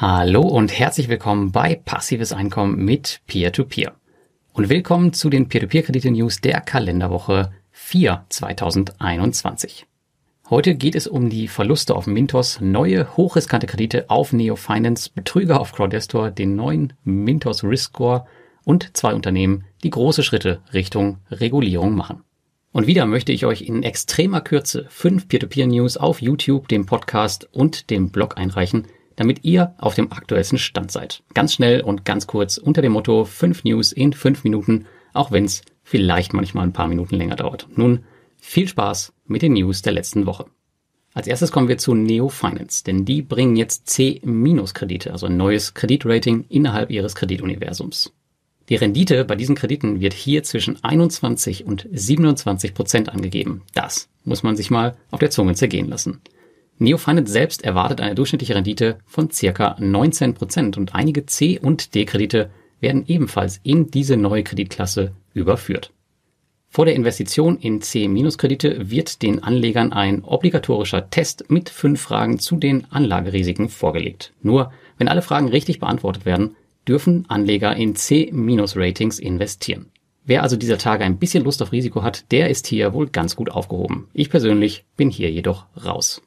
Hallo und herzlich willkommen bei Passives Einkommen mit Peer-to-Peer. -Peer. Und willkommen zu den Peer-to-Peer-Kredite-News der Kalenderwoche 4 2021. Heute geht es um die Verluste auf Mintos, neue hochriskante Kredite auf Neo Finance, Betrüger auf Crowdestor, den neuen Mintos Risk Score und zwei Unternehmen, die große Schritte Richtung Regulierung machen. Und wieder möchte ich euch in extremer Kürze fünf Peer-to-Peer-News auf YouTube, dem Podcast und dem Blog einreichen, damit ihr auf dem aktuellsten Stand seid. Ganz schnell und ganz kurz unter dem Motto 5 News in 5 Minuten, auch wenn es vielleicht manchmal ein paar Minuten länger dauert. Nun, viel Spaß mit den News der letzten Woche. Als erstes kommen wir zu Neo Finance, denn die bringen jetzt C-Kredite, also ein neues Kreditrating innerhalb ihres Kredituniversums. Die Rendite bei diesen Krediten wird hier zwischen 21 und 27 Prozent angegeben. Das muss man sich mal auf der Zunge zergehen lassen. Neofinance selbst erwartet eine durchschnittliche Rendite von circa 19 Prozent und einige C- und D-Kredite werden ebenfalls in diese neue Kreditklasse überführt. Vor der Investition in C-Kredite wird den Anlegern ein obligatorischer Test mit fünf Fragen zu den Anlagerisiken vorgelegt. Nur wenn alle Fragen richtig beantwortet werden, dürfen Anleger in C-Ratings investieren. Wer also dieser Tage ein bisschen Lust auf Risiko hat, der ist hier wohl ganz gut aufgehoben. Ich persönlich bin hier jedoch raus.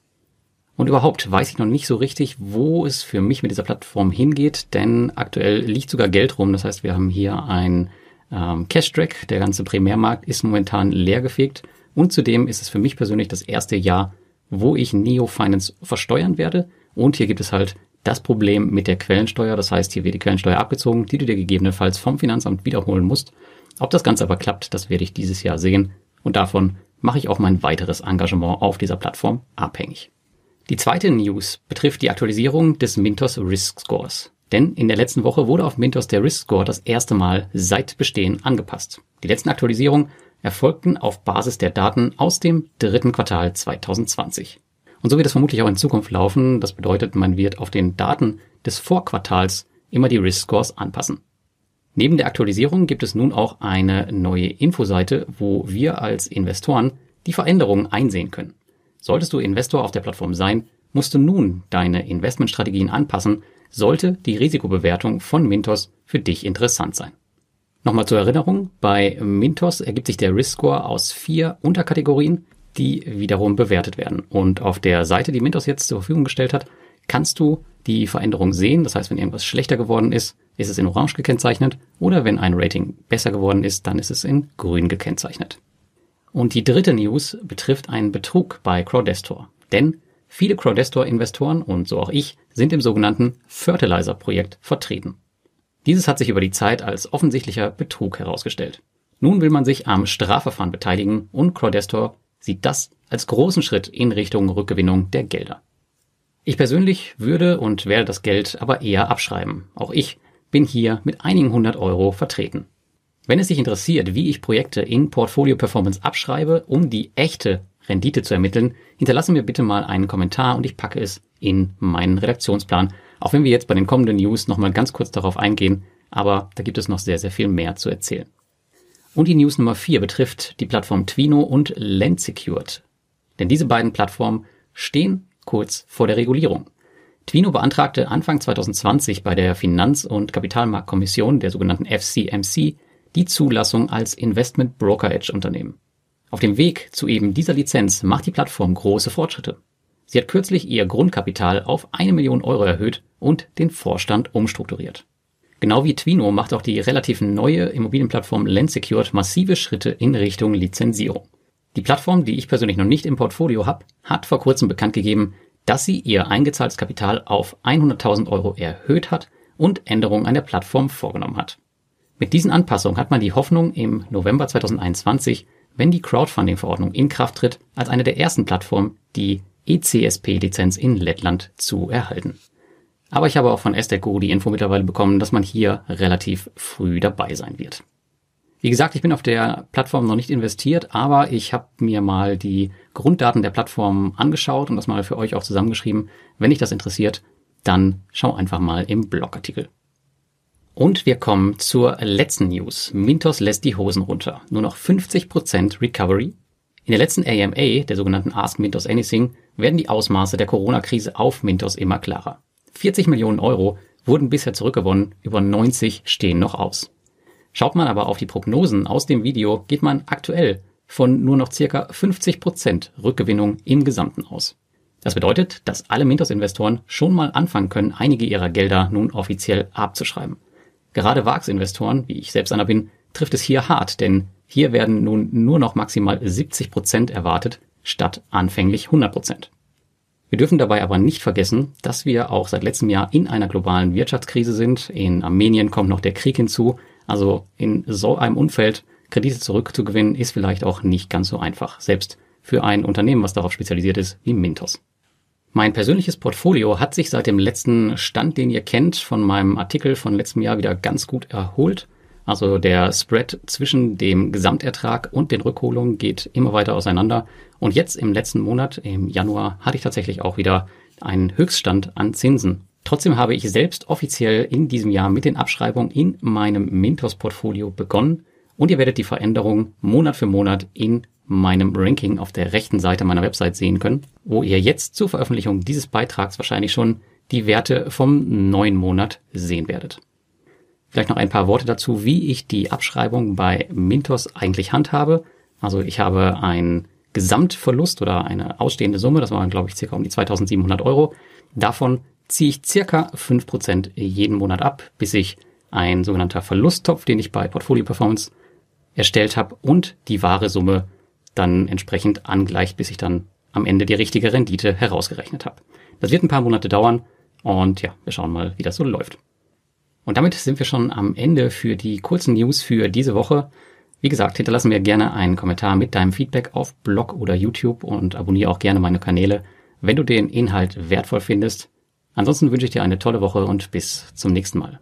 Und überhaupt weiß ich noch nicht so richtig, wo es für mich mit dieser Plattform hingeht, denn aktuell liegt sogar Geld rum. Das heißt, wir haben hier ein ähm, Cash-Track. Der ganze Primärmarkt ist momentan leergefegt. Und zudem ist es für mich persönlich das erste Jahr, wo ich Neo Finance versteuern werde. Und hier gibt es halt das Problem mit der Quellensteuer. Das heißt, hier wird die Quellensteuer abgezogen, die du dir gegebenenfalls vom Finanzamt wiederholen musst. Ob das Ganze aber klappt, das werde ich dieses Jahr sehen. Und davon mache ich auch mein weiteres Engagement auf dieser Plattform abhängig. Die zweite News betrifft die Aktualisierung des Mintos Risk Scores. Denn in der letzten Woche wurde auf Mintos der Risk Score das erste Mal seit Bestehen angepasst. Die letzten Aktualisierungen erfolgten auf Basis der Daten aus dem dritten Quartal 2020. Und so wird es vermutlich auch in Zukunft laufen. Das bedeutet, man wird auf den Daten des Vorquartals immer die Risk Scores anpassen. Neben der Aktualisierung gibt es nun auch eine neue Infoseite, wo wir als Investoren die Veränderungen einsehen können. Solltest du Investor auf der Plattform sein, musst du nun deine Investmentstrategien anpassen, sollte die Risikobewertung von Mintos für dich interessant sein. Nochmal zur Erinnerung, bei Mintos ergibt sich der Risk Score aus vier Unterkategorien, die wiederum bewertet werden. Und auf der Seite, die Mintos jetzt zur Verfügung gestellt hat, kannst du die Veränderung sehen. Das heißt, wenn irgendwas schlechter geworden ist, ist es in Orange gekennzeichnet. Oder wenn ein Rating besser geworden ist, dann ist es in Grün gekennzeichnet. Und die dritte News betrifft einen Betrug bei Crowdestor. Denn viele Crowdestor-Investoren und so auch ich sind im sogenannten Fertilizer-Projekt vertreten. Dieses hat sich über die Zeit als offensichtlicher Betrug herausgestellt. Nun will man sich am Strafverfahren beteiligen und Crowdestor sieht das als großen Schritt in Richtung Rückgewinnung der Gelder. Ich persönlich würde und werde das Geld aber eher abschreiben. Auch ich bin hier mit einigen hundert Euro vertreten. Wenn es dich interessiert, wie ich Projekte in Portfolio Performance abschreibe, um die echte Rendite zu ermitteln, hinterlasse mir bitte mal einen Kommentar und ich packe es in meinen Redaktionsplan. Auch wenn wir jetzt bei den kommenden News nochmal ganz kurz darauf eingehen, aber da gibt es noch sehr, sehr viel mehr zu erzählen. Und die News Nummer 4 betrifft die Plattform Twino und Lendsecured. Denn diese beiden Plattformen stehen kurz vor der Regulierung. Twino beantragte Anfang 2020 bei der Finanz- und Kapitalmarktkommission, der sogenannten FCMC, die Zulassung als Investment Brokerage Unternehmen. Auf dem Weg zu eben dieser Lizenz macht die Plattform große Fortschritte. Sie hat kürzlich ihr Grundkapital auf eine Million Euro erhöht und den Vorstand umstrukturiert. Genau wie Twino macht auch die relativ neue Immobilienplattform Landsecured massive Schritte in Richtung Lizenzierung. Die Plattform, die ich persönlich noch nicht im Portfolio habe, hat vor kurzem bekannt gegeben, dass sie ihr eingezahltes Kapital auf 100.000 Euro erhöht hat und Änderungen an der Plattform vorgenommen hat. Mit diesen Anpassungen hat man die Hoffnung im November 2021, wenn die Crowdfunding-Verordnung in Kraft tritt, als eine der ersten Plattformen die ECSP-Lizenz in Lettland zu erhalten. Aber ich habe auch von Esteco die Info mittlerweile bekommen, dass man hier relativ früh dabei sein wird. Wie gesagt, ich bin auf der Plattform noch nicht investiert, aber ich habe mir mal die Grunddaten der Plattform angeschaut und das mal für euch auch zusammengeschrieben. Wenn dich das interessiert, dann schau einfach mal im Blogartikel. Und wir kommen zur letzten News. Mintos lässt die Hosen runter. Nur noch 50% Recovery. In der letzten AMA, der sogenannten Ask Mintos Anything, werden die Ausmaße der Corona-Krise auf Mintos immer klarer. 40 Millionen Euro wurden bisher zurückgewonnen, über 90 stehen noch aus. Schaut man aber auf die Prognosen aus dem Video, geht man aktuell von nur noch circa 50 Prozent Rückgewinnung im Gesamten aus. Das bedeutet, dass alle Mintos-Investoren schon mal anfangen können, einige ihrer Gelder nun offiziell abzuschreiben. Gerade VAX-Investoren, wie ich selbst einer bin, trifft es hier hart, denn hier werden nun nur noch maximal 70 Prozent erwartet, statt anfänglich 100%. Prozent. Wir dürfen dabei aber nicht vergessen, dass wir auch seit letztem Jahr in einer globalen Wirtschaftskrise sind. In Armenien kommt noch der Krieg hinzu. Also in so einem Umfeld Kredite zurückzugewinnen ist vielleicht auch nicht ganz so einfach, selbst für ein Unternehmen, was darauf spezialisiert ist, wie Mintos. Mein persönliches Portfolio hat sich seit dem letzten Stand, den ihr kennt, von meinem Artikel von letztem Jahr wieder ganz gut erholt. Also der Spread zwischen dem Gesamtertrag und den Rückholungen geht immer weiter auseinander. Und jetzt im letzten Monat, im Januar, hatte ich tatsächlich auch wieder einen Höchststand an Zinsen. Trotzdem habe ich selbst offiziell in diesem Jahr mit den Abschreibungen in meinem Mintos-Portfolio begonnen und ihr werdet die Veränderung Monat für Monat in meinem Ranking auf der rechten Seite meiner Website sehen können, wo ihr jetzt zur Veröffentlichung dieses Beitrags wahrscheinlich schon die Werte vom neuen Monat sehen werdet. Vielleicht noch ein paar Worte dazu, wie ich die Abschreibung bei Mintos eigentlich handhabe. Also ich habe einen Gesamtverlust oder eine ausstehende Summe, das waren glaube ich circa um die 2700 Euro. Davon ziehe ich circa 5% jeden Monat ab, bis ich ein sogenannter Verlusttopf, den ich bei Portfolio Performance erstellt habe und die wahre Summe dann entsprechend angleicht, bis ich dann am Ende die richtige Rendite herausgerechnet habe. Das wird ein paar Monate dauern und ja, wir schauen mal, wie das so läuft. Und damit sind wir schon am Ende für die kurzen News für diese Woche. Wie gesagt, hinterlassen mir gerne einen Kommentar mit deinem Feedback auf Blog oder YouTube und abonniere auch gerne meine Kanäle, wenn du den Inhalt wertvoll findest. Ansonsten wünsche ich dir eine tolle Woche und bis zum nächsten Mal.